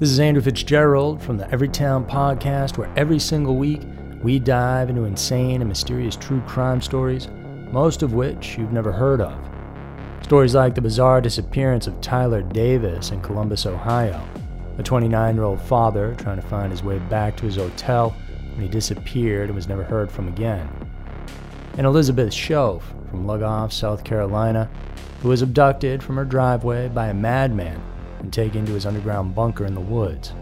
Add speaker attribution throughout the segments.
Speaker 1: This is Andrew Fitzgerald from the Everytown podcast, where every single week we dive into insane and mysterious true crime stories, most of which you've never heard of. Stories like the bizarre disappearance of Tyler Davis in Columbus, Ohio, a 29 year old father trying to find his way back to his hotel when he disappeared and was never heard from again, and Elizabeth Shoaf from Lugoff, South Carolina, who was abducted from her driveway by a madman and take into his underground bunker in the woods.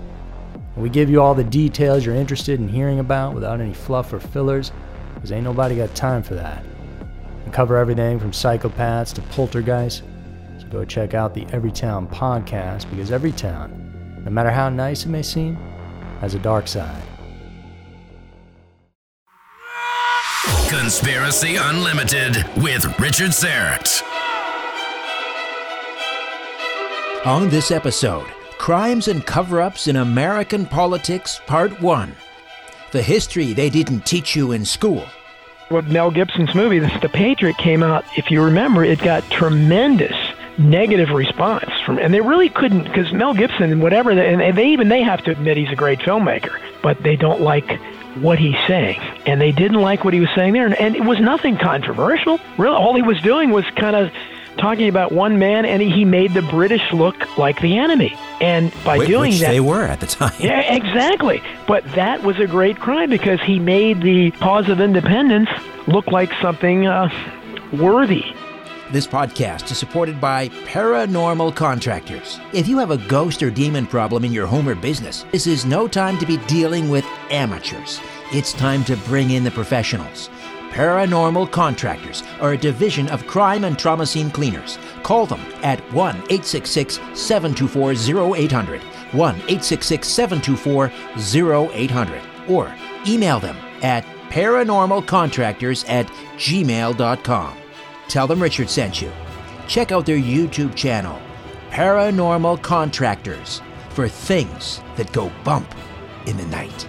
Speaker 1: We give you all the details you're interested in hearing about without any fluff or fillers, because ain't nobody got time for that. We cover everything from psychopaths to poltergeists, so go check out the Everytown podcast, because every town, no matter how nice it may seem, has a dark side.
Speaker 2: Conspiracy Unlimited with Richard Syrett.
Speaker 3: On this episode, Crimes and Cover Ups in American Politics, Part 1. The history they didn't teach you in school.
Speaker 4: What Mel Gibson's movie, The Patriot, came out, if you remember, it got tremendous negative response from and they really couldn't because Mel Gibson and whatever and they even they have to admit he's a great filmmaker but they don't like what he's saying and they didn't like what he was saying there and, and it was nothing controversial really all he was doing was kind of talking about one man, and he made the British look like the enemy. And by doing
Speaker 3: which
Speaker 4: that,
Speaker 3: they were at the time.
Speaker 4: Yeah, exactly. But that was a great crime because he made the cause of independence look like something uh, worthy.
Speaker 3: This podcast is supported by Paranormal Contractors. If you have a ghost or demon problem in your home or business, this is no time to be dealing with amateurs. It's time to bring in the professionals. Paranormal Contractors are a division of crime and trauma scene cleaners. Call them at 1 866 724 0800. 1 866 724 0800. Or email them at paranormalcontractors at gmail.com. Tell them Richard sent you. Check out their YouTube channel, Paranormal Contractors, for things that go bump in the night.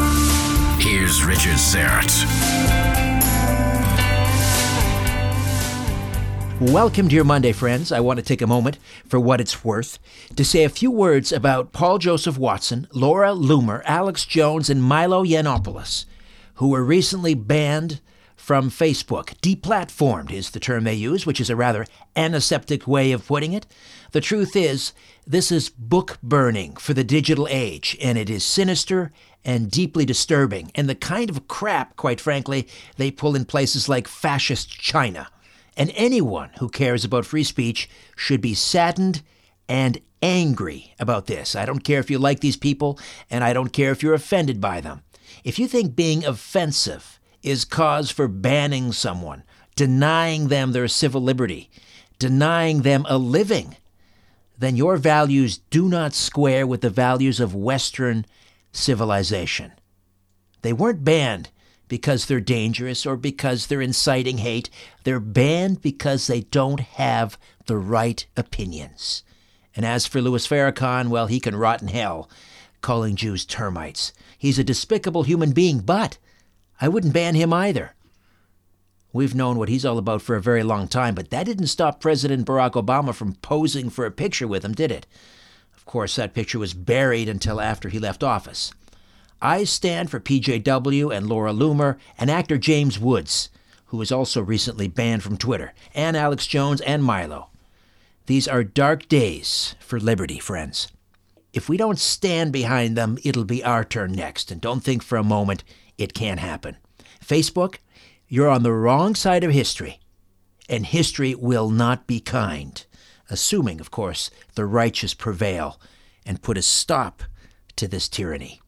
Speaker 2: Here's Richard Syrett.
Speaker 3: Welcome to your Monday, friends. I want to take a moment, for what it's worth, to say a few words about Paul Joseph Watson, Laura Loomer, Alex Jones, and Milo Yiannopoulos, who were recently banned from Facebook. Deplatformed is the term they use, which is a rather antiseptic way of putting it. The truth is, this is book burning for the digital age, and it is sinister and deeply disturbing, and the kind of crap, quite frankly, they pull in places like fascist China. And anyone who cares about free speech should be saddened and angry about this. I don't care if you like these people, and I don't care if you're offended by them. If you think being offensive is cause for banning someone, denying them their civil liberty, denying them a living, then your values do not square with the values of Western civilization. They weren't banned because they're dangerous or because they're inciting hate. They're banned because they don't have the right opinions. And as for Louis Farrakhan, well, he can rot in hell, calling Jews termites. He's a despicable human being, but I wouldn't ban him either. We've known what he's all about for a very long time, but that didn't stop President Barack Obama from posing for a picture with him, did it? Of course, that picture was buried until after he left office. I stand for PJW and Laura Loomer and actor James Woods, who was also recently banned from Twitter, and Alex Jones and Milo. These are dark days for liberty, friends. If we don't stand behind them, it'll be our turn next, and don't think for a moment it can't happen. Facebook, you're on the wrong side of history, and history will not be kind, assuming, of course, the righteous prevail and put a stop to this tyranny.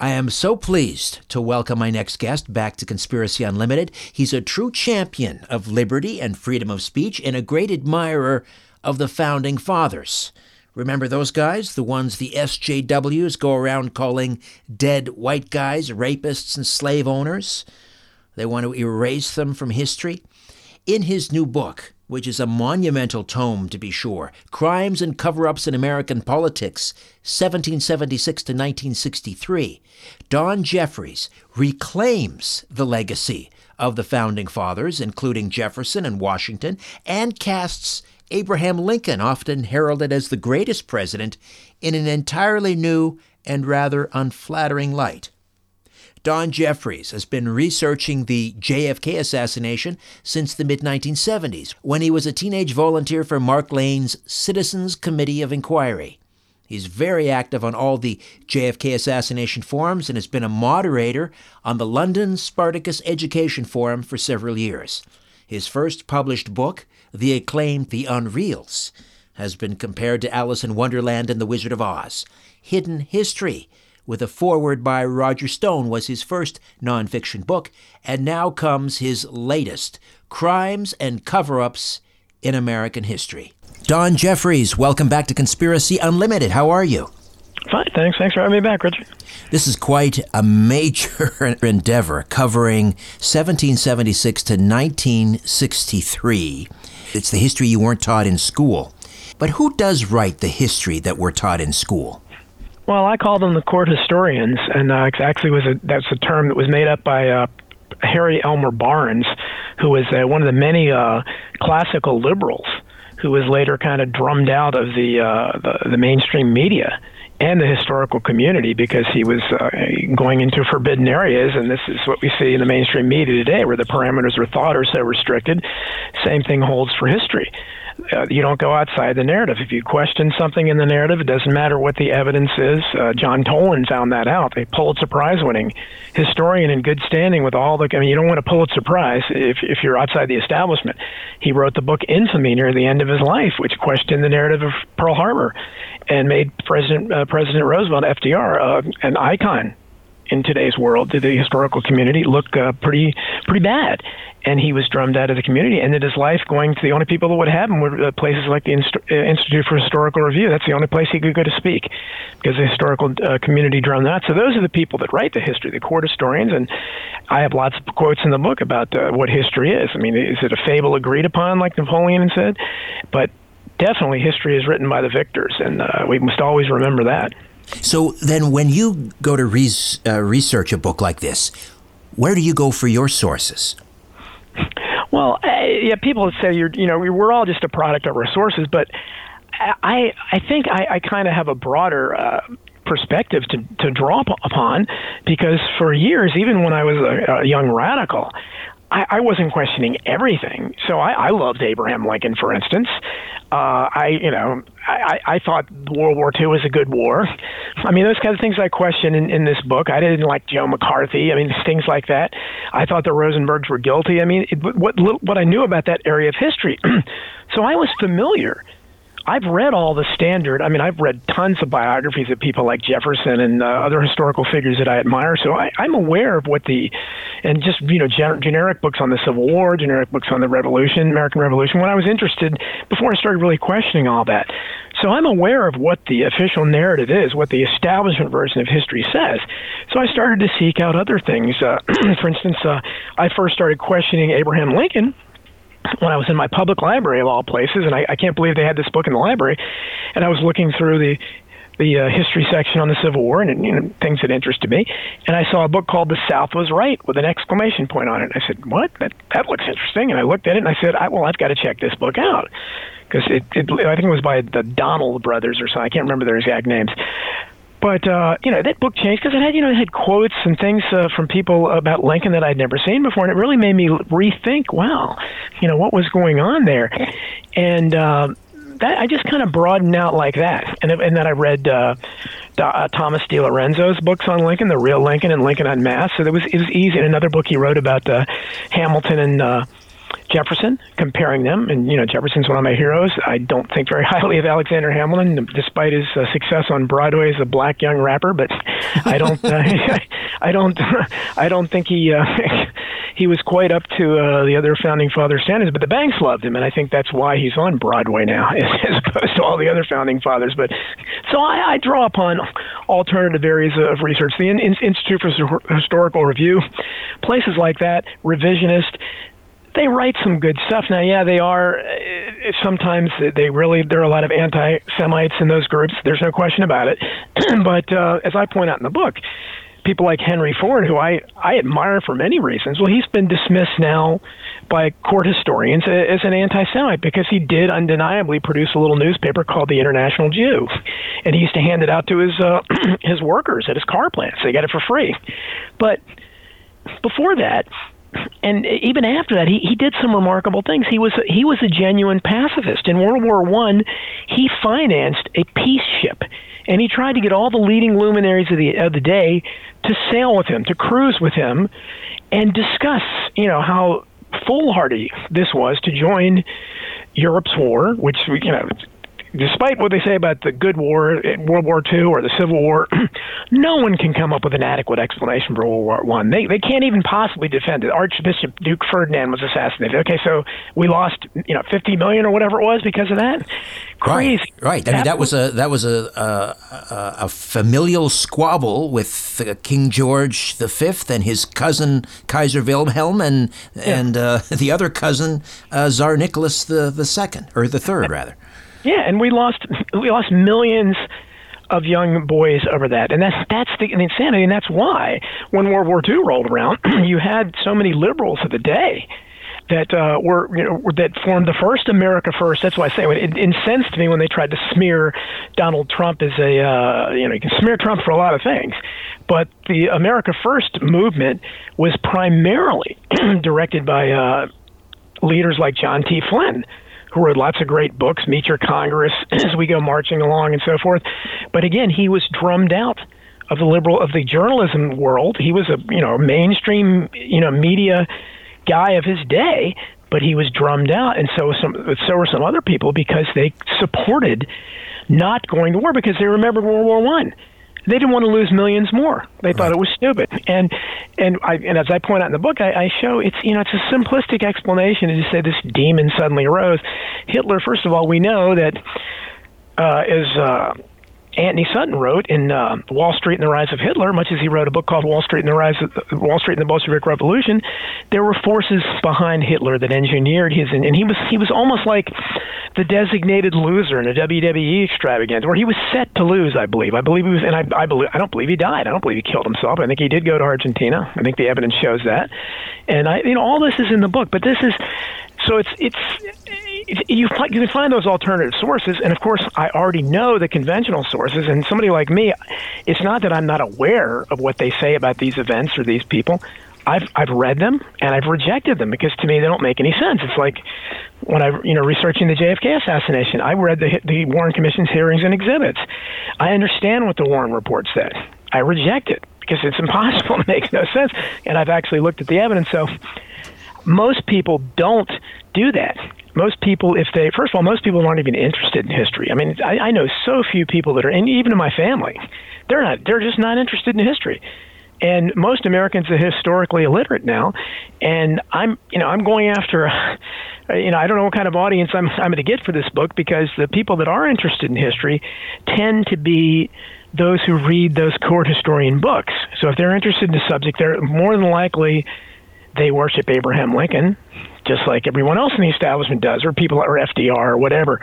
Speaker 3: I am so pleased to welcome my next guest back to Conspiracy Unlimited. He's a true champion of liberty and freedom of speech and a great admirer of the founding fathers. Remember those guys? The ones the SJWs go around calling dead white guys rapists and slave owners? They want to erase them from history. In his new book, which is a monumental tome to be sure, Crimes and Cover Ups in American Politics, 1776 to 1963, Don Jeffries reclaims the legacy of the founding fathers, including Jefferson and Washington, and casts Abraham Lincoln, often heralded as the greatest president, in an entirely new and rather unflattering light. Don Jeffries has been researching the JFK assassination since the mid 1970s, when he was a teenage volunteer for Mark Lane's Citizens Committee of Inquiry. He's very active on all the JFK assassination forums and has been a moderator on the London Spartacus Education Forum for several years. His first published book, the acclaimed The Unreals, has been compared to Alice in Wonderland and The Wizard of Oz. Hidden History with a foreword by Roger Stone, was his first nonfiction book, and now comes his latest Crimes and Cover Ups in American History. Don Jeffries, welcome back to Conspiracy Unlimited. How are you?
Speaker 4: Fine, thanks. Thanks for having me back, Richard.
Speaker 3: This is quite a major endeavor covering 1776 to 1963. It's the history you weren't taught in school. But who does write the history that we're taught in school?
Speaker 4: Well, I call them the court historians, and uh, actually was a that's a term that was made up by uh, Harry Elmer Barnes, who was uh, one of the many uh, classical liberals who was later kind of drummed out of the, uh, the the mainstream media and the historical community because he was uh, going into forbidden areas, and this is what we see in the mainstream media today, where the parameters of thought are so restricted. Same thing holds for history uh, you don't go outside the narrative. If you question something in the narrative, it doesn't matter what the evidence is. Uh, John Toland found that out. A Pulitzer Prize winning historian in good standing with all the. I mean, you don't want a Pulitzer Prize if if you're outside the establishment. He wrote the book Infamy near the end of his life, which questioned the narrative of Pearl Harbor, and made President uh, President Roosevelt FDR uh, an icon in today's world to the historical community look uh, pretty pretty bad. And he was drummed out of the community, ended his life going to the only people that would have him were uh, places like the Inst- uh, Institute for Historical Review. That's the only place he could go to speak because the historical uh, community drummed out. So those are the people that write the history, the court historians. And I have lots of quotes in the book about uh, what history is. I mean, is it a fable agreed upon, like Napoleon said? But definitely history is written by the victors, and uh, we must always remember that.
Speaker 3: So then, when you go to res- uh, research a book like this, where do you go for your sources?
Speaker 4: Well, uh, yeah, people say you're, you know, we're all just a product of our sources, but I, I think I, I kind of have a broader uh, perspective to, to draw upon because for years, even when I was a, a young radical, I, I wasn't questioning everything. So I, I loved Abraham Lincoln, for instance. Uh, I, you know, I, I thought World War II was a good war. I mean, those kind of things I question in, in this book. I didn't like Joe McCarthy. I mean, things like that. I thought the Rosenbergs were guilty. I mean, it, what what I knew about that area of history, so I was familiar I've read all the standard. I mean, I've read tons of biographies of people like Jefferson and uh, other historical figures that I admire. So I, I'm aware of what the, and just you know, gen- generic books on the Civil War, generic books on the Revolution, American Revolution. When I was interested, before I started really questioning all that, so I'm aware of what the official narrative is, what the establishment version of history says. So I started to seek out other things. Uh, for instance, uh, I first started questioning Abraham Lincoln when I was in my public library of all places, and I, I can't believe they had this book in the library. And I was looking through the the uh, history section on the Civil War and you know, things that interested me, and I saw a book called "The South Was Right" with an exclamation point on it. And I said, "What? That that looks interesting." And I looked at it and I said, I, "Well, I've got to check this book out." Because it, it, I think it was by the Donald brothers or something. I can't remember their exact names, but uh, you know that book changed because it had you know it had quotes and things uh, from people about Lincoln that I'd never seen before, and it really made me rethink. Wow, you know what was going on there, and uh, that I just kind of broadened out like that. And and then I read uh, uh, Thomas DiLorenzo's books on Lincoln, The Real Lincoln and Lincoln Unmasked. So it was it was easy. And another book he wrote about uh, Hamilton and. Uh, Jefferson, comparing them. And, you know, Jefferson's one of my heroes. I don't think very highly of Alexander Hamilton, despite his uh, success on Broadway as a black young rapper. But I don't, uh, I don't, I don't think he uh, he was quite up to uh, the other founding father standards. But the banks loved him, and I think that's why he's on Broadway now, as opposed to all the other founding fathers. But so I, I draw upon alternative areas of research, the Institute for Historical Review, places like that, revisionist they write some good stuff. Now, yeah, they are. Uh, sometimes they really there are a lot of anti-Semites in those groups. There's no question about it. but uh, as I point out in the book, people like Henry Ford, who I I admire for many reasons, well, he's been dismissed now by court historians as an anti-Semite because he did undeniably produce a little newspaper called the International Jew, and he used to hand it out to his uh, his workers at his car plants. They got it for free, but before that and even after that, he, he did some remarkable things. He was he was a genuine pacifist. In World War One, he financed a peace ship, and he tried to get all the leading luminaries of the of the day to sail with him, to cruise with him, and discuss, you know, how foolhardy this was to join Europe's war, which you know despite what they say about the good war, in World War II or the Civil War, no one can come up with an adequate explanation for World War One. They they can't even possibly defend it. Archbishop Duke Ferdinand was assassinated. Okay, so we lost you know 50 million or whatever it was because of that. Crazy,
Speaker 3: right? Right. I mean, that was a that was a a, a familial squabble with uh, King George V and his cousin Kaiser Wilhelm and yeah. and uh, the other cousin uh, Tsar Nicholas the the second or the third rather.
Speaker 4: Yeah, and we lost we lost millions of young boys over that, and that's that's the insanity, and that's why when World War II rolled around, you had so many liberals of the day that uh, were you know that formed the first America First. That's why I say it incensed me when they tried to smear Donald Trump as a uh, you know you can smear Trump for a lot of things, but the America First movement was primarily directed by uh, leaders like John T. Flynn who wrote lots of great books, Meet Your Congress, as we go marching along and so forth. But again, he was drummed out of the liberal of the journalism world. He was a you know mainstream you know media guy of his day, but he was drummed out, and so some so were some other people because they supported not going to war because they remembered World War One they didn't want to lose millions more. They thought right. it was stupid. And and I and as I point out in the book, I, I show it's you know it's a simplistic explanation to just say this demon suddenly arose. Hitler, first of all, we know that uh, is. Uh, Antony Sutton wrote in uh, Wall Street and the Rise of Hitler, much as he wrote a book called Wall Street and the Rise of Wall Street and the Bolshevik Revolution, there were forces behind Hitler that engineered his, and he was he was almost like the designated loser in a WWE extravaganza, where he was set to lose. I believe. I believe he was, and I, I believe I don't believe he died. I don't believe he killed himself. I think he did go to Argentina. I think the evidence shows that, and I, you know, all this is in the book. But this is so it's it's you you can find those alternative sources, and of course, I already know the conventional sources. And somebody like me, it's not that I'm not aware of what they say about these events or these people. I've I've read them and I've rejected them because to me they don't make any sense. It's like when I you know researching the JFK assassination, I read the the Warren Commission's hearings and exhibits. I understand what the Warren report said. I reject it because it's impossible. It makes no sense. And I've actually looked at the evidence. So most people don't do that. Most people, if they, first of all, most people aren't even interested in history. I mean, I, I know so few people that are, and even in my family, they're not, they're just not interested in history and most Americans are historically illiterate now. And I'm, you know, I'm going after, you know, I don't know what kind of audience I'm I'm going to get for this book because the people that are interested in history tend to be those who read those court historian books. So if they're interested in the subject, they're more than likely they worship Abraham Lincoln, just like everyone else in the establishment does, or people or FDR or whatever,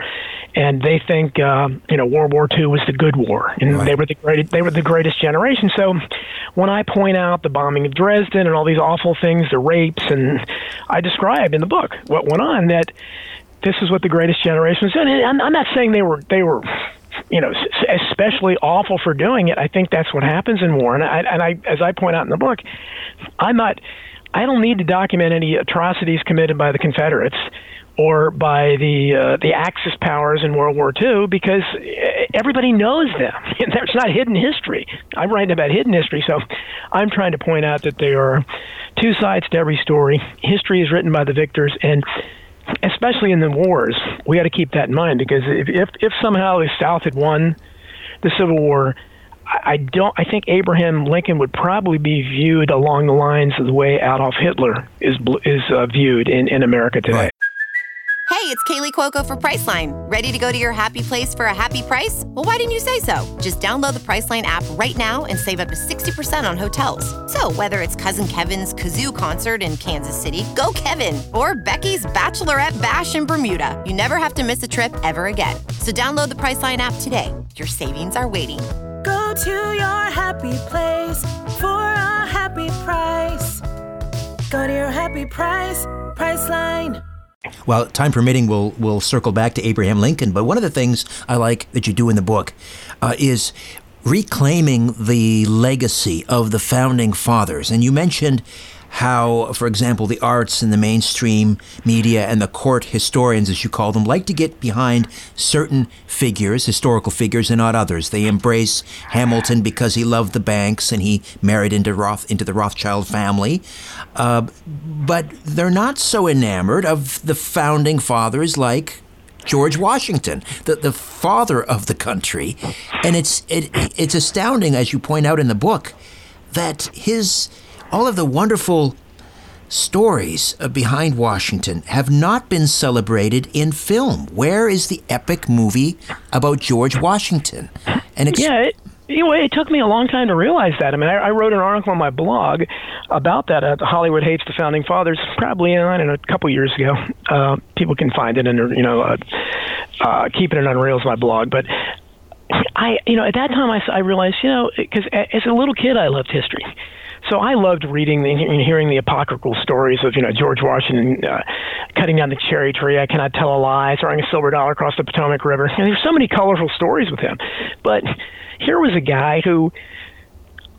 Speaker 4: and they think uh, you know World War II was the good war, and right. they were the great they were the greatest generation. So when I point out the bombing of Dresden and all these awful things, the rapes, and I describe in the book what went on that this is what the greatest generation was. And I'm not saying they were they were you know, especially awful for doing it. I think that's what happens in war, and I, and I, as I point out in the book, I'm not, I don't need to document any atrocities committed by the Confederates or by the uh, the Axis powers in World War II because everybody knows them. There's not hidden history. I'm writing about hidden history, so I'm trying to point out that there are two sides to every story. History is written by the victors, and especially in the wars, we got to keep that in mind because if, if if somehow the South had won the Civil War, I don't. I think Abraham Lincoln would probably be viewed along the lines of the way Adolf Hitler is is uh, viewed in in America today. Right.
Speaker 5: Hey, it's Kaley Cuoco for Priceline. Ready to go to your happy place for a happy price? Well, why didn't you say so? Just download the Priceline app right now and save up to 60% on hotels. So, whether it's Cousin Kevin's Kazoo concert in Kansas City, go Kevin, or Becky's Bachelorette Bash in Bermuda, you never have to miss a trip ever again. So, download the Priceline app today. Your savings are waiting.
Speaker 6: Go to your happy place for a happy price. Go to your happy price, Priceline.
Speaker 3: Well, time permitting, we'll we'll circle back to Abraham Lincoln. But one of the things I like that you do in the book uh, is reclaiming the legacy of the founding fathers. And you mentioned how, for example, the arts and the mainstream media and the court historians, as you call them, like to get behind certain figures, historical figures, and not others. They embrace Hamilton because he loved the banks and he married into Roth into the Rothschild family, uh, but they're not so enamored of the founding fathers like George Washington, the, the father of the country. And it's, it, it's astounding, as you point out in the book, that his all of the wonderful stories behind Washington have not been celebrated in film. Where is the epic movie about George Washington?
Speaker 4: And ex- yeah, it, you know, it took me a long time to realize that. I mean, I, I wrote an article on my blog about that. Uh, Hollywood hates the founding fathers. Probably I don't know, a couple years ago. Uh, people can find it and you know, uh, uh, keeping it on Rails my blog, but. I, you know, at that time I, I realized, you know, because as a little kid I loved history, so I loved reading and hearing the apocryphal stories of you know George Washington uh, cutting down the cherry tree. I cannot tell a lie, throwing a silver dollar across the Potomac River. And there's so many colorful stories with him. But here was a guy who.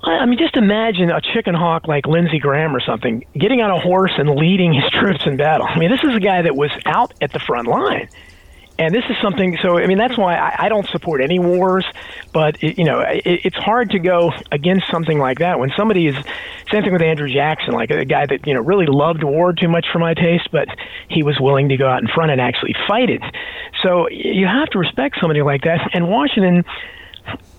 Speaker 4: I mean, just imagine a chicken hawk like Lindsey Graham or something getting on a horse and leading his troops in battle. I mean, this is a guy that was out at the front line and this is something. So I mean, that's why I, I don't support any wars. But it, you know, it, it's hard to go against something like that when somebody is. Same thing with Andrew Jackson, like a guy that you know really loved war too much for my taste, but he was willing to go out in front and actually fight it. So you have to respect somebody like that. And Washington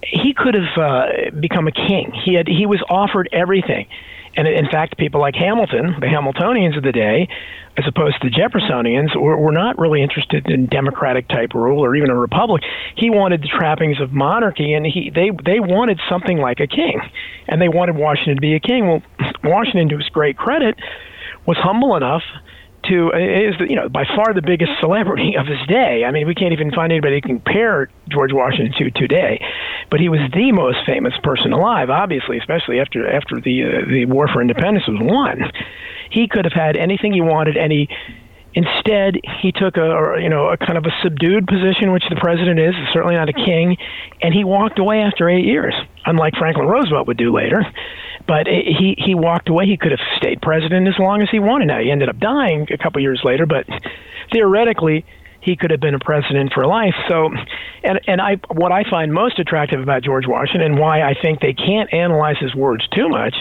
Speaker 4: he could have uh, become a king. He had he was offered everything, and in fact, people like Hamilton, the Hamiltonians of the day, as opposed to the Jeffersonians, were, were not really interested in democratic type rule or even a republic. He wanted the trappings of monarchy, and he they they wanted something like a king, and they wanted Washington to be a king. Well, Washington, to his great credit, was humble enough to is you know by far the biggest celebrity of his day. I mean, we can't even find anybody to compare George Washington to today. But he was the most famous person alive, obviously, especially after after the uh, the War for Independence was won. He could have had anything he wanted, and he Instead, he took a you know a kind of a subdued position, which the president is, certainly not a king, and he walked away after eight years, unlike Franklin Roosevelt would do later. But he he walked away. He could have stayed president as long as he wanted. Now he ended up dying a couple years later, but theoretically he could have been a president for life. So, and and I what I find most attractive about George Washington and why I think they can't analyze his words too much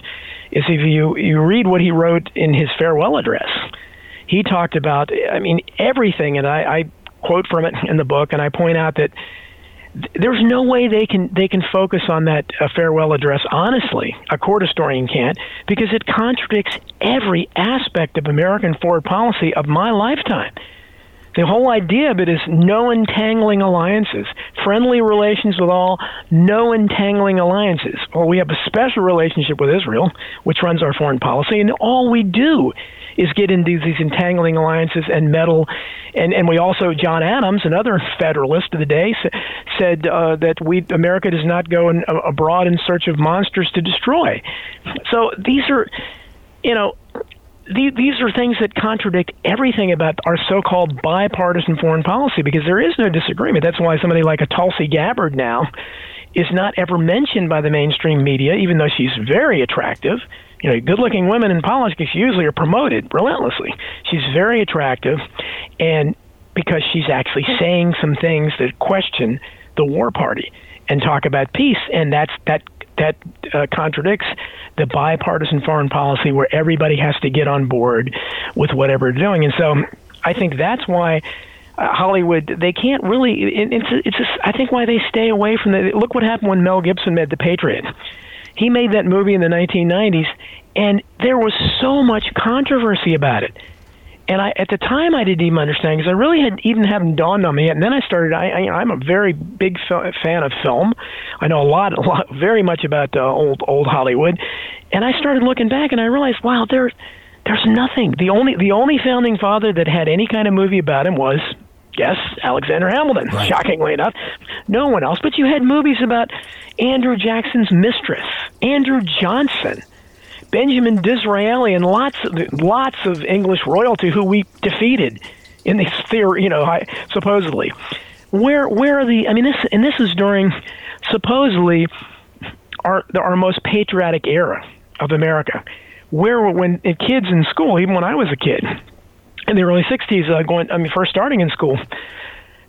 Speaker 4: is if you you read what he wrote in his farewell address he talked about, I mean, everything, and I, I quote from it in the book, and I point out that there's no way they can they can focus on that uh, farewell address honestly. A court historian can't because it contradicts every aspect of American foreign policy of my lifetime. The whole idea of it is no entangling alliances, friendly relations with all, no entangling alliances. Well, we have a special relationship with Israel, which runs our foreign policy, and all we do is get into these entangling alliances and meddle. And, and we also, John Adams, another Federalist of the day, said uh, that we America does not go in, abroad in search of monsters to destroy. So these are, you know, these are things that contradict everything about our so-called bipartisan foreign policy because there is no disagreement. That's why somebody like a Tulsi Gabbard now is not ever mentioned by the mainstream media, even though she's very attractive you know, good-looking women in politics usually are promoted relentlessly. She's very attractive, and because she's actually saying some things that question the war party and talk about peace, and that's that that uh, contradicts the bipartisan foreign policy where everybody has to get on board with whatever they're doing. And so, I think that's why. Uh, Hollywood, they can't really. It, it's it's. Just, I think why they stay away from the. Look what happened when Mel Gibson made The Patriot he made that movie in the 1990s, and there was so much controversy about it. And I, at the time, I didn't even understand because I really had even hadn't dawned on me yet. And then I started. I, I, I'm a very big fan of film. I know a lot, a lot, very much about uh, old old Hollywood. And I started looking back, and I realized, wow, there, there's nothing. The only the only founding father that had any kind of movie about him was Yes, Alexander Hamilton, right. shockingly enough. No one else. But you had movies about Andrew Jackson's mistress, Andrew Johnson, Benjamin Disraeli, and lots of, lots of English royalty who we defeated in this theory, you know, supposedly. Where where are the I mean this and this is during supposedly our our most patriotic era of America. Where when kids in school, even when I was a kid, in the early 60s, uh, going, I mean, first starting in school,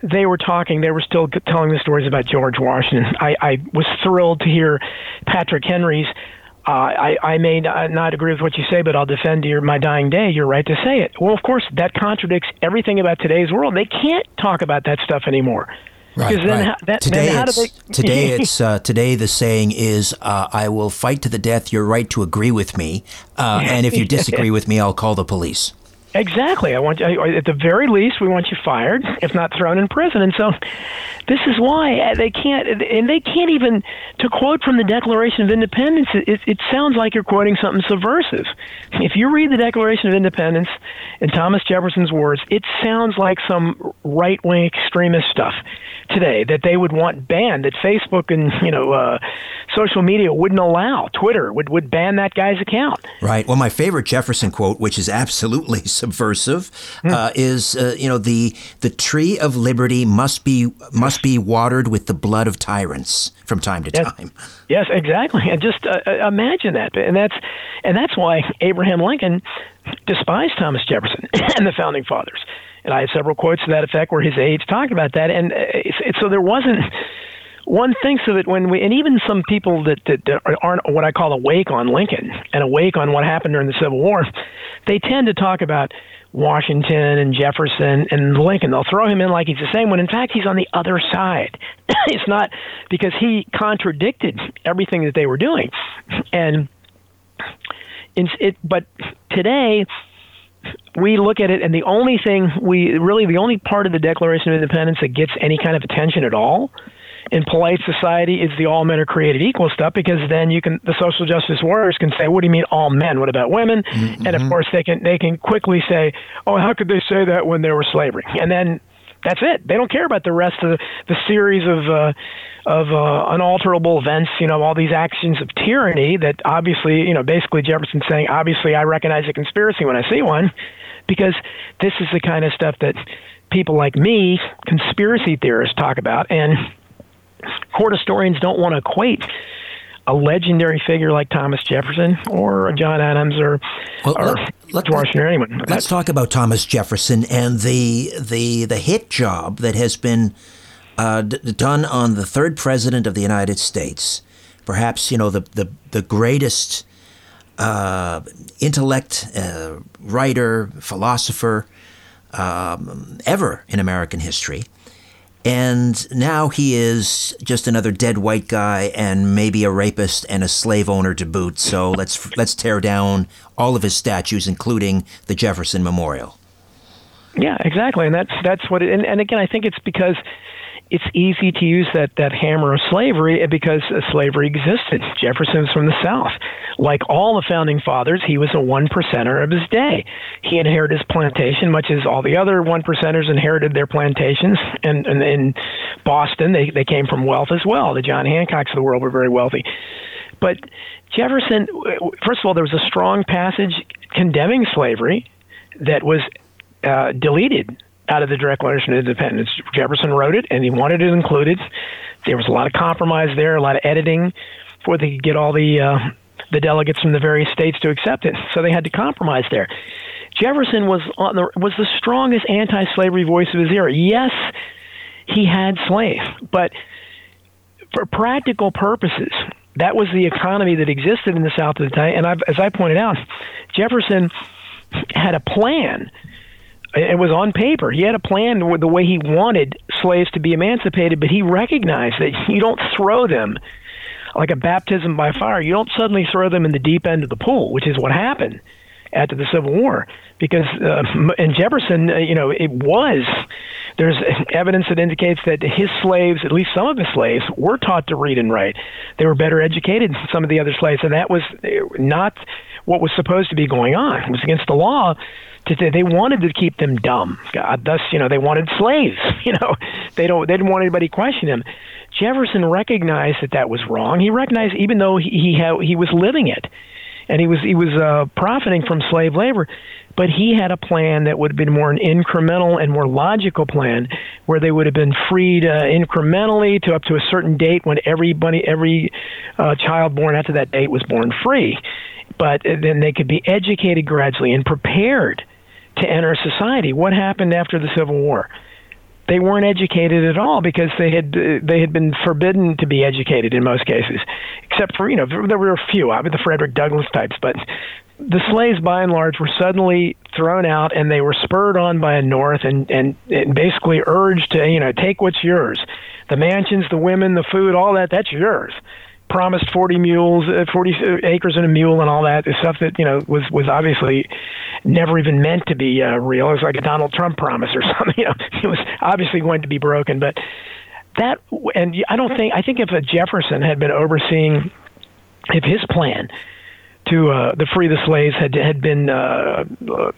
Speaker 4: they were talking, they were still telling the stories about George Washington. I, I was thrilled to hear Patrick Henry's. Uh, I, I may not agree with what you say, but I'll defend your my dying day. You're right to say it. Well, of course, that contradicts everything about today's world. They can't talk about that stuff anymore.
Speaker 3: Right, right. How, that, today, it's, they... today it's uh, today the saying is uh, I will fight to the death. You're right to agree with me, uh, and if you disagree with me, I'll call the police.
Speaker 4: Exactly. I want I, at the very least we want you fired, if not thrown in prison. And so, this is why uh, they can't, and they can't even. To quote from the Declaration of Independence, it, it sounds like you're quoting something subversive. If you read the Declaration of Independence in Thomas Jefferson's words, it sounds like some right wing extremist stuff today that they would want banned. That Facebook and you know uh, social media wouldn't allow. Twitter would would ban that guy's account.
Speaker 3: Right. Well, my favorite Jefferson quote, which is absolutely subversive, mm. uh, is uh, you know the the tree of liberty must be must be watered with the blood of tyrants from time to
Speaker 4: yes.
Speaker 3: time.
Speaker 4: Yes, exactly. And just uh, uh, imagine that, and that's and that's why Abraham Lincoln despised Thomas Jefferson and the founding fathers. And I have several quotes to that effect where his aides talked about that, and uh, it's, it's, so there wasn't one thinks of it when we, and even some people that, that, that aren't what I call awake on Lincoln and awake on what happened during the Civil War, they tend to talk about Washington and Jefferson and Lincoln. They'll throw him in like he's the same when in fact he's on the other side. it's not because he contradicted everything that they were doing. And it, but today we look at it and the only thing we really the only part of the Declaration of Independence that gets any kind of attention at all in polite society is the all men are created equal stuff because then you can the social justice warriors can say, What do you mean all men? What about women? Mm-hmm. And of course they can they can quickly say, Oh, how could they say that when there was slavery? And then that's it. They don't care about the rest of the, the series of uh, of uh, unalterable events. You know, all these actions of tyranny that obviously, you know, basically Jefferson saying, obviously, I recognize a conspiracy when I see one. because this is the kind of stuff that people like me, conspiracy theorists, talk about, and court historians don't want to equate a legendary figure like Thomas Jefferson or John Adams or, well, or let, or anyone.
Speaker 3: Let's talk about Thomas Jefferson and the the the hit job that has been uh, d- done on the third president of the United States. Perhaps you know the the the greatest uh, intellect, uh, writer, philosopher um, ever in American history. And now he is just another dead white guy and maybe a rapist and a slave owner to boot. So let's let's tear down all of his statues, including the Jefferson Memorial.
Speaker 4: Yeah, exactly, and that's that's what. It, and, and again, I think it's because it's easy to use that, that hammer of slavery because slavery existed. Jefferson's from the South. Like all the founding fathers, he was a one percenter of his day. He inherited his plantation, much as all the other one percenters inherited their plantations. And, in Boston, they, they came from wealth as well. The John Hancocks of the world were very wealthy. But Jefferson, first of all, there was a strong passage condemning slavery that was uh, deleted out of the Declaration of Independence. Jefferson wrote it, and he wanted it included. There was a lot of compromise there, a lot of editing, before they could get all the uh, the delegates from the various states to accept it. So they had to compromise there. Jefferson was on the, was the strongest anti-slavery voice of his era. Yes, he had slaves, but for practical purposes, that was the economy that existed in the South at the time. And I've, as I pointed out, Jefferson had a plan it was on paper. He had a plan with the way he wanted slaves to be emancipated, but he recognized that you don't throw them like a baptism by fire. You don't suddenly throw them in the deep end of the pool, which is what happened after the Civil War. Because uh, in Jefferson, uh, you know, it was there's evidence that indicates that his slaves, at least some of his slaves, were taught to read and write. They were better educated than some of the other slaves, and that was uh, not what was supposed to be going on. It was against the law to they wanted to keep them dumb. God, thus, you know, they wanted slaves. You know, they don't they didn't want anybody to question him. Jefferson recognized that that was wrong. He recognized even though he he, had, he was living it, and he was he was uh, profiting from slave labor, but he had a plan that would have been more an incremental and more logical plan, where they would have been freed uh, incrementally to up to a certain date when everybody every uh, child born after that date was born free, but then they could be educated gradually and prepared to enter society. What happened after the Civil War? They weren't educated at all because they had they had been forbidden to be educated in most cases, except for you know there were a few, mean the Frederick Douglass types, but the slaves by and large were suddenly thrown out and they were spurred on by a north and, and and basically urged to you know take what's yours the mansions the women the food all that that's yours promised 40 mules, uh, 40 acres and a mule, and all that stuff that you know was was obviously never even meant to be uh, real. It was like a Donald Trump promise or something. You know, it was obviously going to be broken, but that and I don't think I think if a Jefferson had been overseeing if his plan to uh, the free the slaves had had been uh,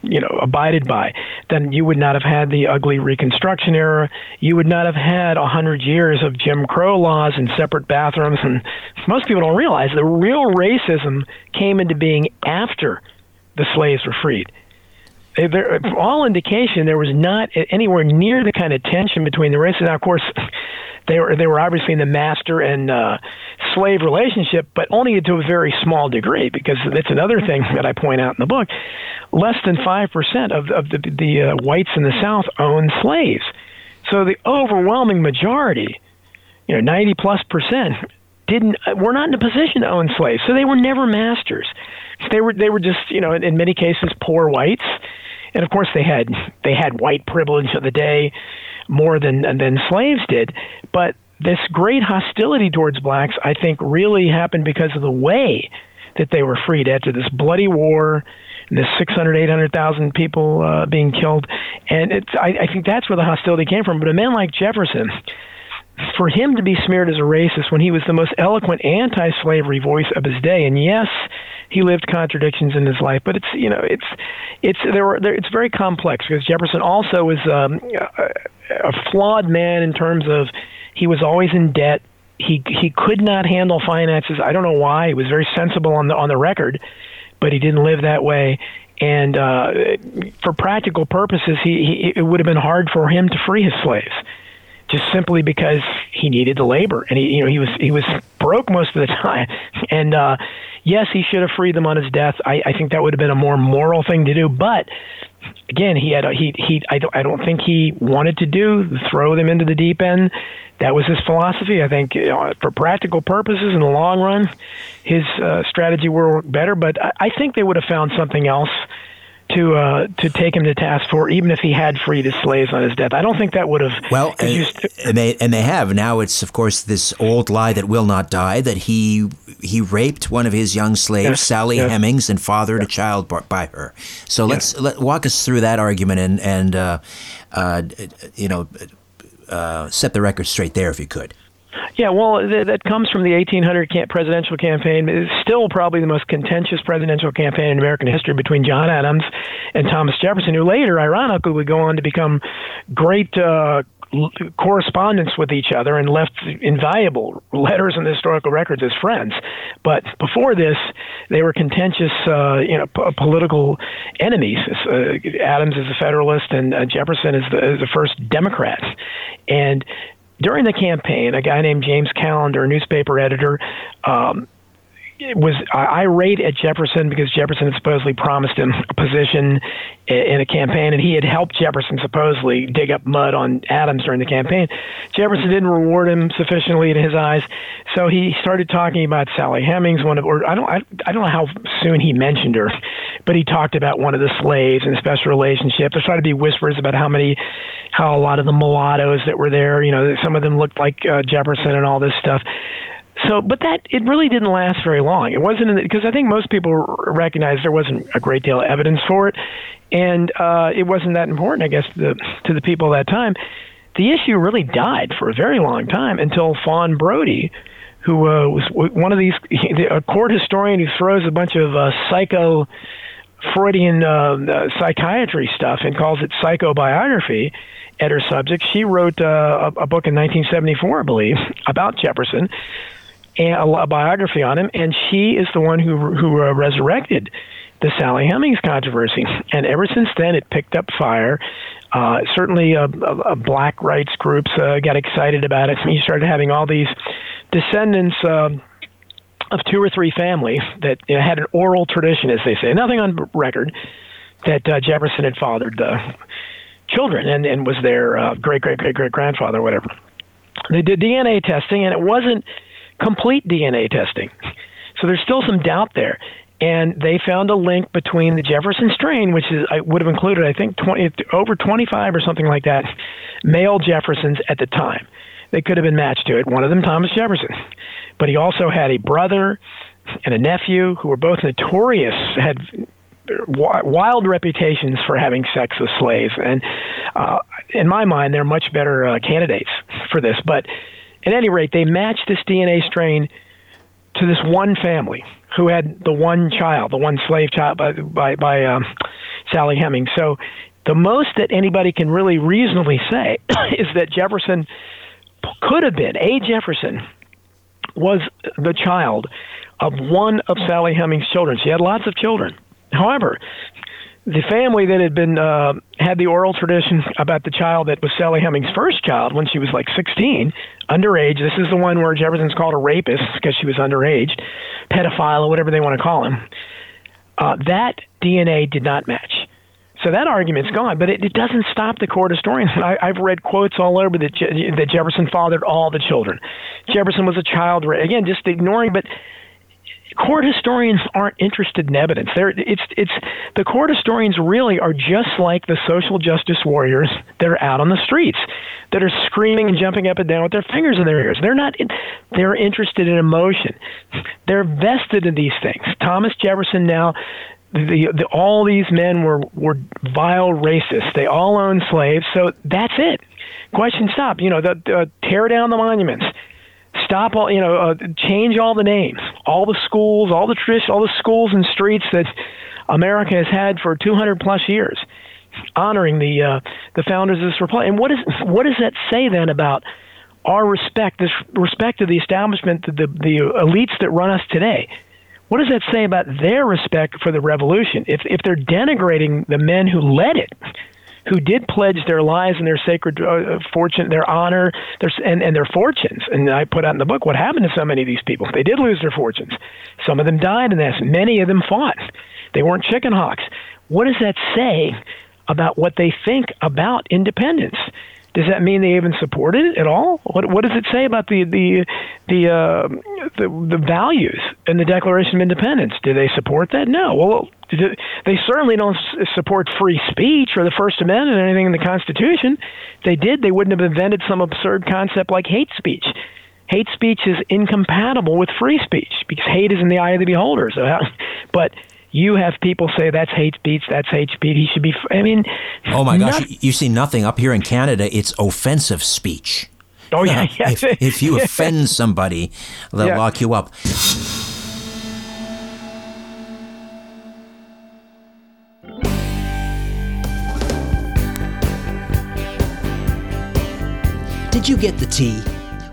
Speaker 4: you know abided by, then you would not have had the ugly Reconstruction era. You would not have had a hundred years of Jim Crow laws and separate bathrooms. And most people don't realize the real racism came into being after the slaves were freed. There, all indication there was not anywhere near the kind of tension between the races. Now, of course, they were they were obviously in the master and uh, slave relationship, but only to a very small degree because that's another thing that I point out in the book. Less than five percent of of the the uh, whites in the South owned slaves, so the overwhelming majority, you know, ninety plus percent didn't uh, were not in a position to own slaves, so they were never masters. They were they were just you know in, in many cases poor whites, and of course they had they had white privilege of the day more than than slaves did. But this great hostility towards blacks, I think, really happened because of the way that they were freed after this bloody war and this 600, 800,000 people uh, being killed. And it's, I, I think that's where the hostility came from. But a man like Jefferson, for him to be smeared as a racist when he was the most eloquent anti-slavery voice of his day, and yes, he lived contradictions in his life, but it's you know it's it's there were there, it's very complex because Jefferson also was um, a, a flawed man in terms of he was always in debt. He he could not handle finances. I don't know why. He was very sensible on the on the record, but he didn't live that way. And uh, for practical purposes, he, he it would have been hard for him to free his slaves just simply because he needed the labor. And he you know he was he was broke most of the time. And uh yes he should have freed them on his death. I i think that would have been a more moral thing to do. But again he had a, he he i don't i don't think he wanted to do throw them into the deep end. That was his philosophy. I think you know, for practical purposes in the long run his uh, strategy would work better. But I, I think they would have found something else to uh, to take him to task for, even if he had freed his slaves on his death. I don't think that would have.
Speaker 3: Well, uh, and they and they have now. It's of course this old lie that will not die that he he raped one of his young slaves, yes, Sally yes. Hemings, and fathered yes. a child by her. So let's let walk us through that argument and and uh, uh you know uh, set the record straight there if you could.
Speaker 4: Yeah, well, th- that comes from the 1800 camp- presidential campaign. It's still probably the most contentious presidential campaign in American history between John Adams and Thomas Jefferson, who later, ironically, would go on to become great uh, correspondence with each other and left invaluable letters and historical records as friends. But before this, they were contentious, uh, you know, p- political enemies. Uh, Adams is a Federalist, and uh, Jefferson is the, is the first Democrat. And during the campaign, a guy named James Callender, newspaper editor, um, was irate at Jefferson because Jefferson had supposedly promised him a position in a campaign, and he had helped Jefferson supposedly dig up mud on Adams during the campaign. Jefferson didn't reward him sufficiently in his eyes, so he started talking about Sally Hemings, one of, or I don't, I, I don't know how soon he mentioned her, but he talked about one of the slaves and special relationship. There started to be whispers about how many, how a lot of the mulattoes that were there, you know, some of them looked like uh, Jefferson and all this stuff. So, but that it really didn't last very long. It wasn't because I think most people recognized there wasn't a great deal of evidence for it, and uh, it wasn't that important, I guess, to the, to the people at that time. The issue really died for a very long time until Fawn Brodie, who uh, was one of these a court historian who throws a bunch of uh, psycho Freudian uh, psychiatry stuff and calls it psychobiography at her subject. She wrote uh, a, a book in 1974, I believe, about Jefferson a, biography on him, and she is the one who who uh, resurrected the Sally Hemings controversy. And ever since then, it picked up fire. Uh, certainly, uh, uh, black rights groups uh, got excited about it. You started having all these descendants. Uh, of two or three families that you know, had an oral tradition, as they say, nothing on record, that uh, Jefferson had fathered uh, children and, and was their uh, great great great great grandfather, whatever. They did DNA testing, and it wasn't complete DNA testing. So there's still some doubt there. And they found a link between the Jefferson strain, which is I would have included, I think, 20, over 25 or something like that, male Jeffersons at the time. They could have been matched to it. One of them, Thomas Jefferson, but he also had a brother and a nephew who were both notorious, had wild reputations for having sex with slaves. And uh, in my mind, they're much better uh, candidates for this. But at any rate, they matched this DNA strain to this one family who had the one child, the one slave child by by, by um, Sally Hemings. So the most that anybody can really reasonably say is that Jefferson could have been a Jefferson was the child of one of Sally Hemings' children. She had lots of children. However, the family that had been uh, had the oral tradition about the child that was Sally Hemings' first child when she was like 16, underage. This is the one where Jefferson's called a rapist because she was underage, pedophile or whatever they want to call him. Uh, that DNA did not match. So that argument's gone, but it, it doesn't stop the court historians. I, I've read quotes all over that, Je- that Jefferson fathered all the children. Jefferson was a child, again, just ignoring, but court historians aren't interested in evidence. They're, it's, it's, the court historians really are just like the social justice warriors that are out on the streets, that are screaming and jumping up and down with their fingers in their ears. They're not. They're interested in emotion. They're vested in these things. Thomas Jefferson now. The, the, all these men were, were vile racists. They all owned slaves, so that's it. Question stop. You know, the, the, tear down the monuments stop all you know uh, change all the names all the schools all the tradition all the schools and streets that america has had for 200 plus years honoring the uh, the founders of this republic and what is what does that say then about our respect this respect to the establishment the, the the elites that run us today what does that say about their respect for the revolution? If if they're denigrating the men who led it, who did pledge their lives and their sacred uh, fortune, their honor, their and and their fortunes, and I put out in the book what happened to so many of these people. They did lose their fortunes. Some of them died in this. Many of them fought. They weren't chicken hawks. What does that say about what they think about independence? Does that mean they even supported it at all? What What does it say about the the the uh, the, the values in the Declaration of Independence? Do they support that? No. Well, they certainly don't support free speech or the First Amendment or anything in the Constitution. If they did, they wouldn't have invented some absurd concept like hate speech. Hate speech is incompatible with free speech because hate is in the eye of the beholder. So, but you have people say that's hate speech, that's hate speech. He should be. I mean,
Speaker 3: oh my gosh, not, you see nothing up here in Canada. It's offensive speech.
Speaker 4: Oh yeah, yeah.
Speaker 3: if, if, you offend somebody, they'll yeah. lock you up. Did you get the tea?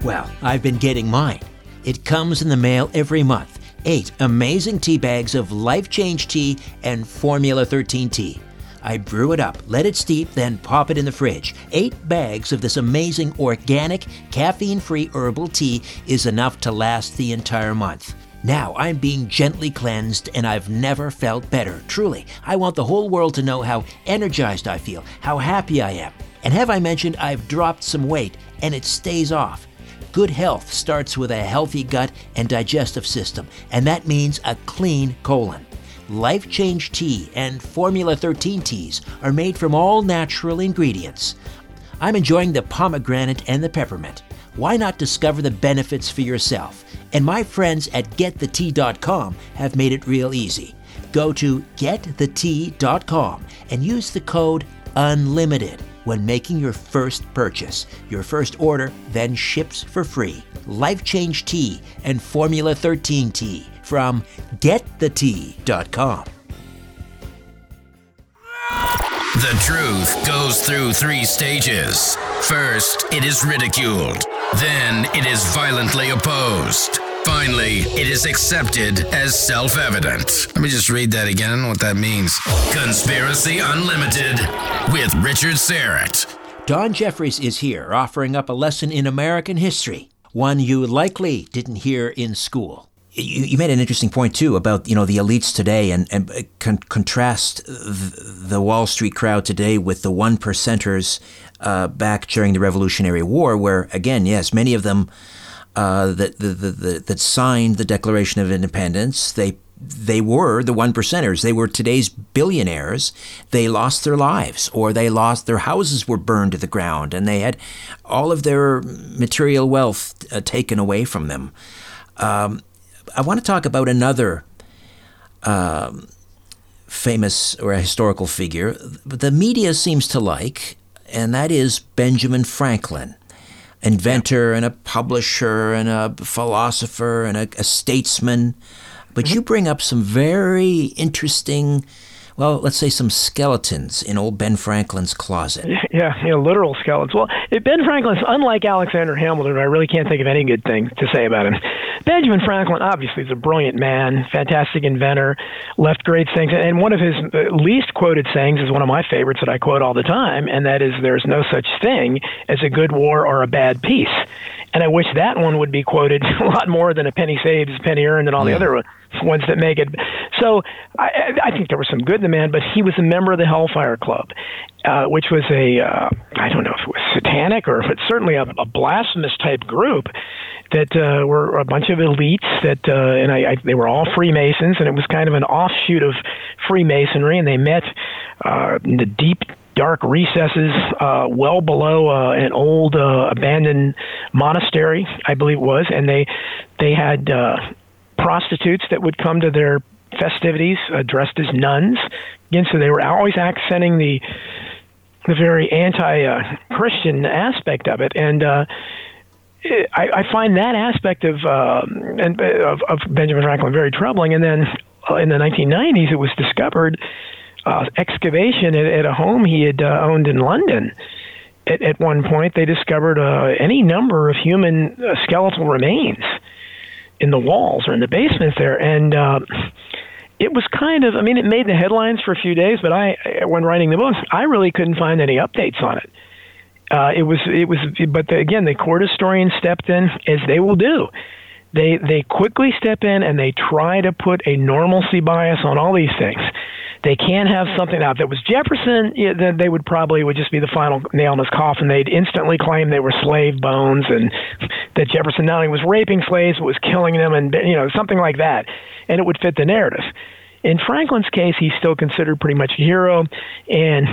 Speaker 3: Well, I've been getting mine. It comes in the mail every month eight amazing tea bags of Life Change tea and Formula 13 tea. I brew it up, let it steep, then pop it in the fridge. Eight bags of this amazing organic, caffeine free herbal tea is enough to last the entire month. Now I'm being gently cleansed and I've never felt better. Truly, I want the whole world to know how energized I feel, how happy I am. And have I mentioned I've dropped some weight and it stays off? Good health starts with a healthy gut and digestive system, and that means a clean colon. Life Change Tea and Formula 13 teas are made from all natural ingredients. I'm enjoying the pomegranate and the peppermint. Why not discover the benefits for yourself? And my friends at getthetea.com have made it real easy. Go to getthetea.com and use the code UNLIMITED when making your first purchase. Your first order then ships for free. Life Change Tea and Formula 13 Tea from getthetea.com.
Speaker 2: The truth goes through three stages. First, it is ridiculed. Then, it is violently opposed. Finally, it is accepted as self evident. Let me just read that again, what that means. Conspiracy Unlimited with Richard Syrett.
Speaker 3: Don Jeffries is here offering up a lesson in American history, one you likely didn't hear in school. You, you made an interesting point too about you know the elites today and, and uh, con- contrast the Wall Street crowd today with the one percenters uh, back during the Revolutionary War, where again, yes, many of them uh, that, the, the, that signed the Declaration of Independence. They they were the one percenters. They were today's billionaires. They lost their lives, or they lost their houses were burned to the ground, and they had all of their material wealth uh, taken away from them. Um, I want to talk about another um, famous or a historical figure the media seems to like, and that is Benjamin Franklin inventor and a publisher and a philosopher and a, a statesman. But mm-hmm. you bring up some very interesting well, let's say some skeletons in old Ben Franklin's closet.
Speaker 4: Yeah, yeah, literal skeletons. Well, Ben Franklin's unlike Alexander Hamilton. I really can't think of any good thing to say about him. Benjamin Franklin obviously is a brilliant man, fantastic inventor, left great things. And one of his uh, least quoted sayings is one of my favorites that I quote all the time, and that is, "There's no such thing as a good war or a bad peace." And I wish that one would be quoted a lot more than a penny saved is a penny earned and all yeah. the other ones that make it. So I, I think there was some good in the man, but he was a member of the Hellfire Club, uh, which was a uh, I don't know if it was satanic or if it's certainly a, a blasphemous type group that uh, were a bunch of elites that uh, and I, I they were all Freemasons and it was kind of an offshoot of Freemasonry and they met uh, in the deep dark recesses uh, well below uh, an old uh, abandoned monastery, I believe it was, and they they had uh, prostitutes that would come to their festivities uh, dressed as nuns. Again, so they were always accenting the the very anti-Christian aspect of it, and uh, I, I find that aspect of, um, and, of of Benjamin Franklin very troubling. And then uh, in the 1990s, it was discovered uh, excavation at, at a home he had uh, owned in London. At, at one point, they discovered uh, any number of human uh, skeletal remains in the walls or in the basements there, and. Uh, it was kind of, I mean, it made the headlines for a few days, but I, when writing the book, I really couldn't find any updates on it. Uh, it was, it was, but the, again, the court historians stepped in as they will do. They they quickly step in and they try to put a normalcy bias on all these things. They can't have something out. That was Jefferson, yeah, then they would probably would just be the final nail in his coffin. They'd instantly claim they were slave bones and that Jefferson not only was raping slaves but was killing them, and you know something like that, and it would fit the narrative. In Franklin's case, he's still considered pretty much a hero, and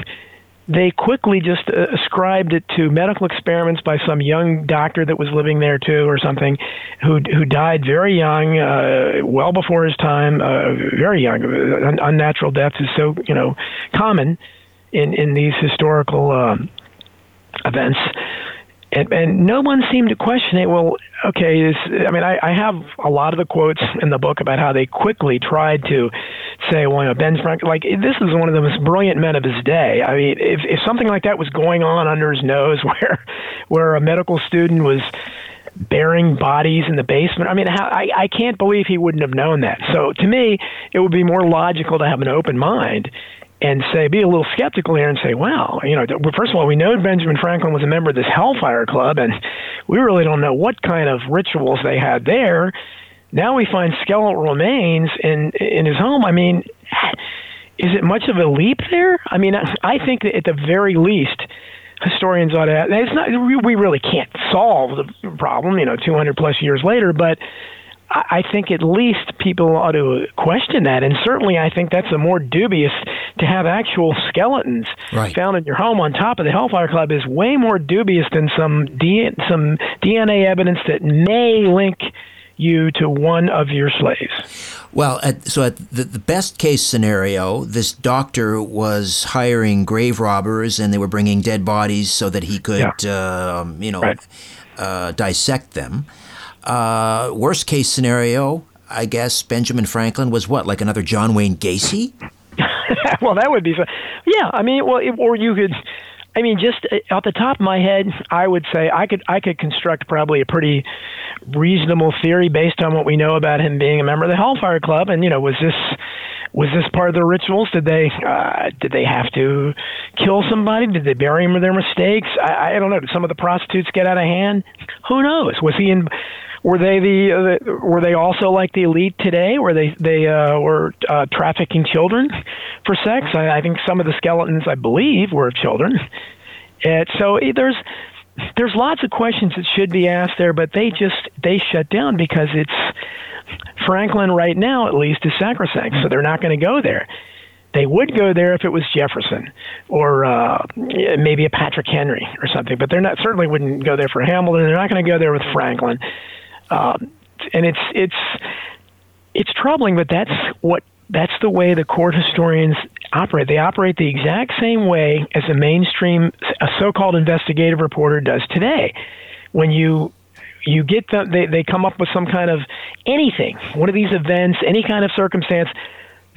Speaker 4: they quickly just uh, ascribed it to medical experiments by some young doctor that was living there too, or something, who who died very young, uh, well before his time, uh, very young. Un- unnatural deaths is so you know common in in these historical um, events and, and no one seemed to question it. Well, okay, this, I mean, I, I have a lot of the quotes in the book about how they quickly tried to say, well, you know, Ben Franklin, like this is one of the most brilliant men of his day. I mean, if if something like that was going on under his nose, where where a medical student was burying bodies in the basement. I mean, how, I, I can't believe he wouldn't have known that. So to me, it would be more logical to have an open mind and say, be a little skeptical here and say, well, you know, first of all, we know Benjamin Franklin was a member of this Hellfire Club, and we really don't know what kind of rituals they had there. Now we find skeletal remains in in his home. I mean, is it much of a leap there? I mean, I think that at the very least, historians ought to. It's not. We really can't solve the problem, you know, 200 plus years later, but I think at least people ought to question that, and certainly I think that's a more dubious to have actual skeletons
Speaker 3: right.
Speaker 4: found in your home on top of the Hellfire Club is way more dubious than some D, some DNA evidence that may link you to one of your slaves.
Speaker 3: Well, at, so at the, the, best case scenario, this doctor was hiring grave robbers, and they were bringing dead bodies so that he could, yeah. uh, you know, right. uh, dissect them. Uh, worst case scenario, I guess Benjamin Franklin was what, like another John Wayne Gacy?
Speaker 4: well, that would be fun. Yeah, I mean, well, or you could. I mean, just uh, off the top of my head, I would say I could I could construct probably a pretty reasonable theory based on what we know about him being a member of the Hellfire Club. And you know, was this was this part of the rituals? Did they uh, did they have to kill somebody? Did they bury him with their mistakes? I, I don't know. Did some of the prostitutes get out of hand? Who knows? Was he in? Were they the, were they also like the elite today where they they uh, were uh, trafficking children for sex I, I think some of the skeletons i believe were of children and so eh, there's there's lots of questions that should be asked there but they just they shut down because it's franklin right now at least is sacrosanct so they're not going to go there they would go there if it was Jefferson or uh, maybe a Patrick Henry or something, but they're not certainly wouldn't go there for Hamilton. They're not going to go there with Franklin. Um, and it's it's it's troubling, but that's what that's the way the court historians operate. They operate the exact same way as a mainstream, a so-called investigative reporter does today. When you you get them, they they come up with some kind of anything, one of these events, any kind of circumstance.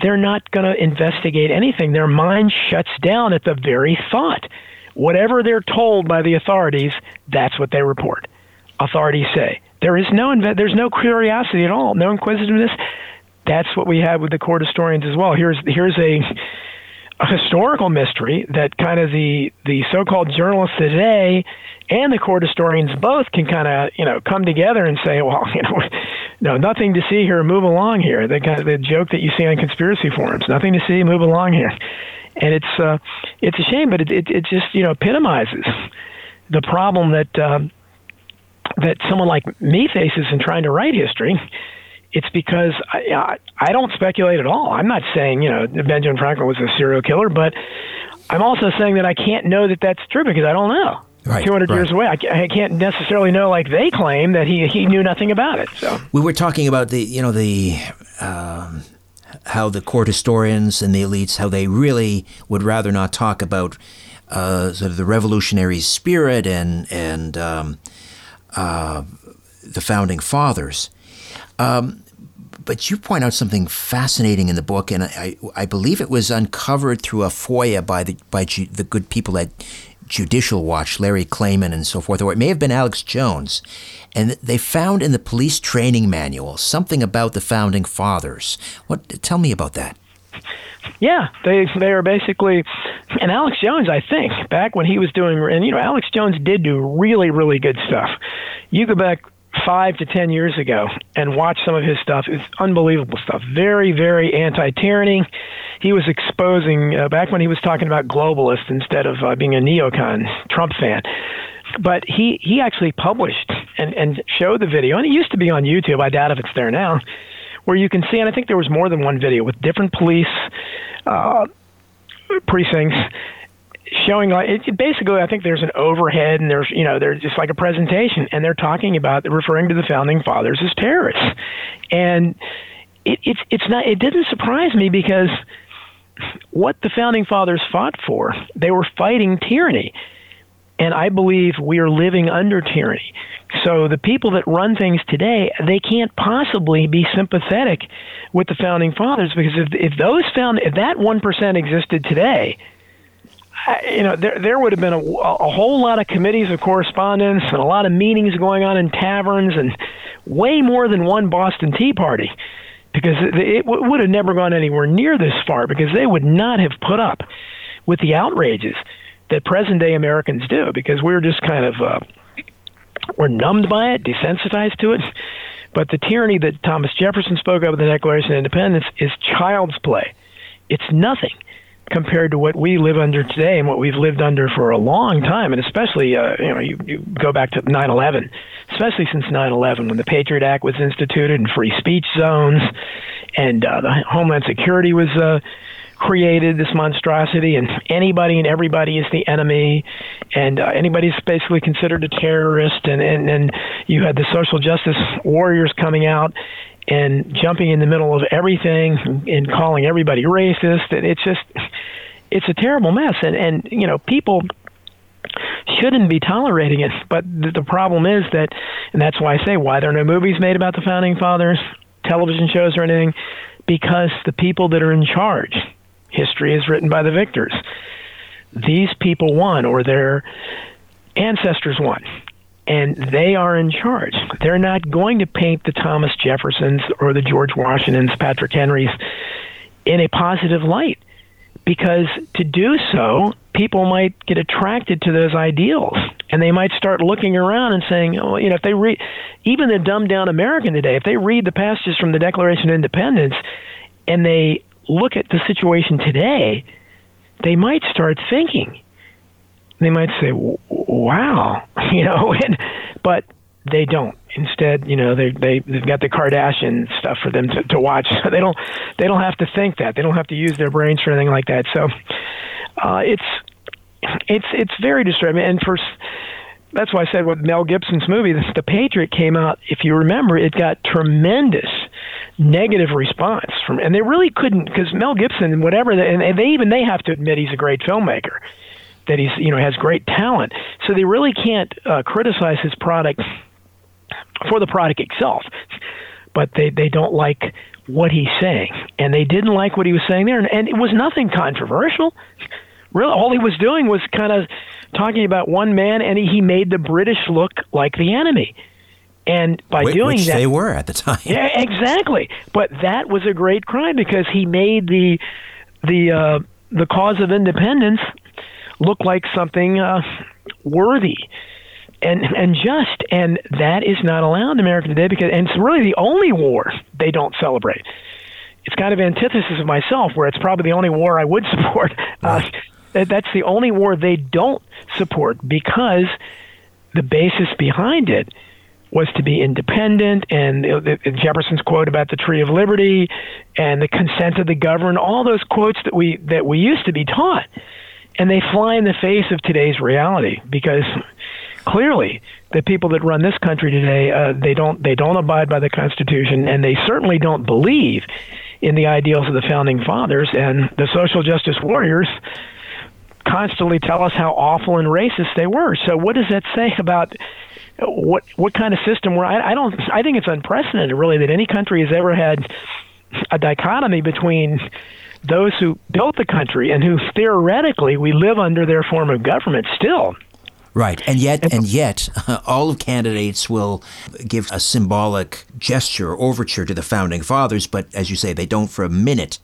Speaker 4: They're not going to investigate anything. Their mind shuts down at the very thought. Whatever they're told by the authorities, that's what they report. Authorities say there is no there's no curiosity at all, no inquisitiveness. That's what we have with the court historians as well. Here's here's a, a historical mystery that kind of the the so-called journalists today and the court historians both can kind of you know come together and say, well, you know, no, nothing to see here, move along here. The kind of the joke that you see on conspiracy forums, nothing to see, move along here, and it's uh, it's a shame, but it, it it just you know epitomizes the problem that. Uh, that someone like me faces in trying to write history, it's because I, I don't speculate at all. I'm not saying you know Benjamin Franklin was a serial killer, but I'm also saying that I can't know that that's true because I don't know.
Speaker 3: Right,
Speaker 4: 200
Speaker 3: right.
Speaker 4: years away, I, I can't necessarily know like they claim that he he knew nothing about it. So
Speaker 3: we were talking about the you know the. Um, how the court historians and the elites, how they really would rather not talk about uh, sort of the revolutionary spirit and and um, the founding fathers. Um, but you point out something fascinating in the book, and I, I believe it was uncovered through a FOIA by the by the good people at Judicial Watch, Larry Klayman, and so forth, or it may have been Alex Jones, and they found in the police training manual something about the founding fathers. What? Tell me about that.
Speaker 4: Yeah, they they are basically, and Alex Jones, I think, back when he was doing, and you know, Alex Jones did do really really good stuff. You go back five to ten years ago and watch some of his stuff. It's unbelievable stuff. Very, very anti-tyranny. He was exposing uh, back when he was talking about globalists instead of uh, being a neocon Trump fan. But he he actually published and and showed the video, and it used to be on YouTube. I doubt if it's there now, where you can see. And I think there was more than one video with different police uh, precincts showing like it, basically I think there's an overhead and there's you know there's just like a presentation and they're talking about referring to the founding fathers as terrorists and it, it's it's not it didn't surprise me because what the founding fathers fought for they were fighting tyranny and I believe we are living under tyranny. So the people that run things today they can't possibly be sympathetic with the founding fathers because if if those found if that 1% existed today you know, there there would have been a, a whole lot of committees of correspondence and a lot of meetings going on in taverns and way more than one Boston Tea Party because it, it would have never gone anywhere near this far because they would not have put up with the outrages that present day Americans do because we're just kind of uh, we're numbed by it, desensitized to it. But the tyranny that Thomas Jefferson spoke of in the Declaration of Independence is child's play. It's nothing compared to what we live under today and what we've lived under for a long time, and especially uh, you know you, you go back to 9/11, especially since 9/11 when the Patriot Act was instituted and free speech zones, and uh, the Homeland Security was. Uh, created this monstrosity and anybody and everybody is the enemy and uh, anybody's basically considered a terrorist and, and and you had the social justice warriors coming out and jumping in the middle of everything and calling everybody racist. And it's just, it's a terrible mess. And, and you know, people shouldn't be tolerating it. But the problem is that, and that's why I say, why there are no movies made about the founding fathers, television shows, or anything, because the people that are in charge, history is written by the victors. These people won, or their ancestors won and they are in charge. They're not going to paint the Thomas Jeffersons or the George Washingtons, Patrick Henrys in a positive light because to do so, people might get attracted to those ideals and they might start looking around and saying, oh, you know, if they read, even the dumbed down American today, if they read the passages from the Declaration of Independence and they look at the situation today, they might start thinking they might say, "Wow," you know, and, but they don't. Instead, you know, they they they've got the Kardashian stuff for them to, to watch. So they don't they don't have to think that. They don't have to use their brains for anything like that. So uh, it's it's it's very disturbing. And for that's why I said with Mel Gibson's movie, The Patriot came out. If you remember, it got tremendous negative response from, and they really couldn't because Mel Gibson, whatever, and they even they have to admit he's a great filmmaker that he's you know has great talent. So they really can't uh, criticize his product for the product itself, but they they don't like what he's saying, and they didn't like what he was saying there, and, and it was nothing controversial. Really, all he was doing was kind of talking about one man, and he, he made the British look like the enemy. And by
Speaker 3: Which
Speaker 4: doing that,
Speaker 3: they were at the time.
Speaker 4: Yeah, exactly. But that was a great crime because he made the the uh, the cause of independence look like something uh, worthy and and just and that is not allowed in America today because and it's really the only war they don't celebrate. It's kind of antithesis of myself, where it's probably the only war I would support. Uh, that's the only war they don't support because the basis behind it was to be independent, and Jefferson's quote about the Tree of Liberty and the consent of the governed, all those quotes that we that we used to be taught. And they fly in the face of today's reality because clearly the people that run this country today uh, they don't they don't abide by the Constitution and they certainly don't believe in the ideals of the founding fathers and the social justice warriors constantly tell us how awful and racist they were. So what does that say about what what kind of system we're? I, I don't. I think it's unprecedented, really, that any country has ever had a dichotomy between those who built the country and who theoretically we live under their form of government still.
Speaker 3: Right, and yet, and yet, all of candidates will give a symbolic gesture, or overture to the founding fathers, but as you say, they don't for a minute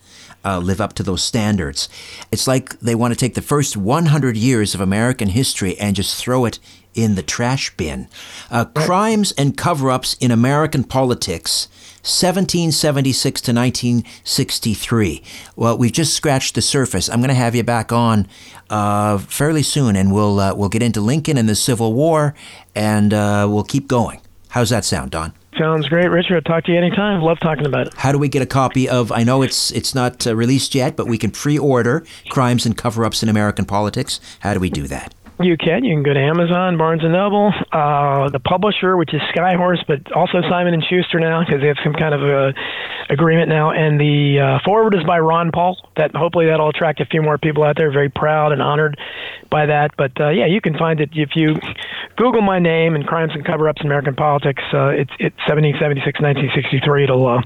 Speaker 3: uh, live up to those standards. It's like they want to take the first 100 years of American history and just throw it in the trash bin. Uh, crimes and cover ups in American politics. 1776 to 1963. Well, we've just scratched the surface. I'm going to have you back on uh, fairly soon, and we'll uh, we'll get into Lincoln and the Civil War, and uh, we'll keep going. How's that sound, Don?
Speaker 4: Sounds great, Richard. I'll talk to you anytime. Love talking about it.
Speaker 3: How do we get a copy of? I know it's it's not uh, released yet, but we can pre-order "Crimes and Cover-ups in American Politics." How do we do that?
Speaker 4: You can. You can go to Amazon, Barnes and Noble, uh, the publisher, which is Skyhorse, but also Simon and Schuster now because they have some kind of a agreement now. And the uh, foreword is by Ron Paul. That hopefully that'll attract a few more people out there. Very proud and honored by that. But uh, yeah, you can find it if you Google my name and crimes and cover-ups in American politics. Uh, it's it's 1776, 1963. It'll uh,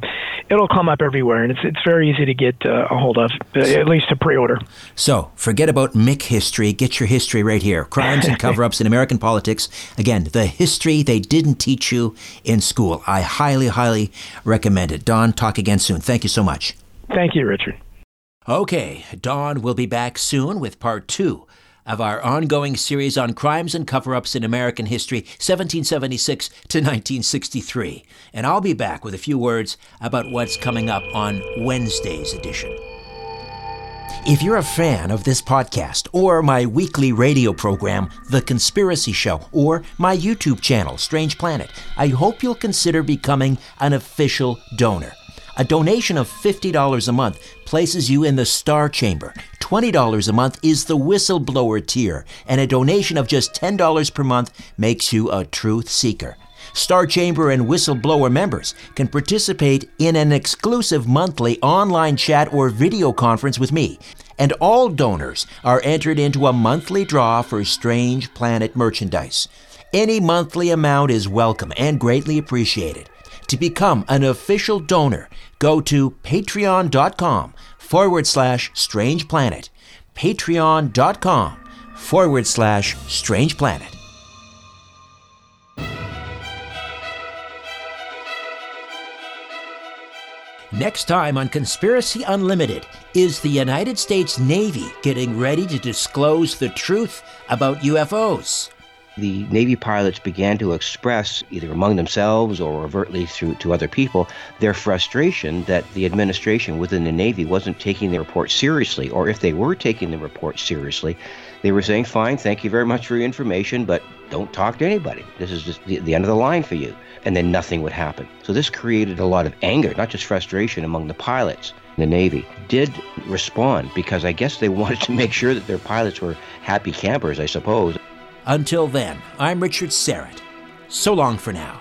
Speaker 4: it'll come up everywhere, and it's it's very easy to get uh, a hold of, uh, at least to pre-order.
Speaker 3: So forget about Mick history. Get your history right here. Crimes and cover-ups in American politics. Again, the history they didn't teach you in school. I highly, highly recommend it. Don, talk again soon. Thank you so much.
Speaker 4: Thank you, Richard.
Speaker 3: Okay, Don will be back soon with part two of our ongoing series on crimes and cover ups in American history, 1776 to 1963. And I'll be back with a few words about what's coming up on Wednesday's edition. If you're a fan of this podcast, or my weekly radio program, The Conspiracy Show, or my YouTube channel, Strange Planet, I hope you'll consider becoming an official donor. A donation of $50 a month places you in the Star Chamber. $20 a month is the whistleblower tier, and a donation of just $10 per month makes you a truth seeker. Star Chamber and Whistleblower members can participate in an exclusive monthly online chat or video conference with me. And all donors are entered into a monthly draw for Strange Planet merchandise. Any monthly amount is welcome and greatly appreciated. To become an official donor, go to patreon.com forward slash strange planet. Patreon.com forward slash strange planet. Next time on Conspiracy Unlimited, is the United States Navy getting ready to disclose the truth about UFOs?
Speaker 7: the Navy pilots began to express, either among themselves or overtly through to other people, their frustration that the administration within the Navy wasn't taking the report seriously, or if they were taking the report seriously, they were saying, "Fine, thank you very much for your information, but don't talk to anybody. This is just the, the end of the line for you." And then nothing would happen. So this created a lot of anger, not just frustration among the pilots. The Navy did respond because I guess they wanted to make sure that their pilots were happy campers, I suppose.
Speaker 3: Until then, I'm Richard Syrett. So long for now.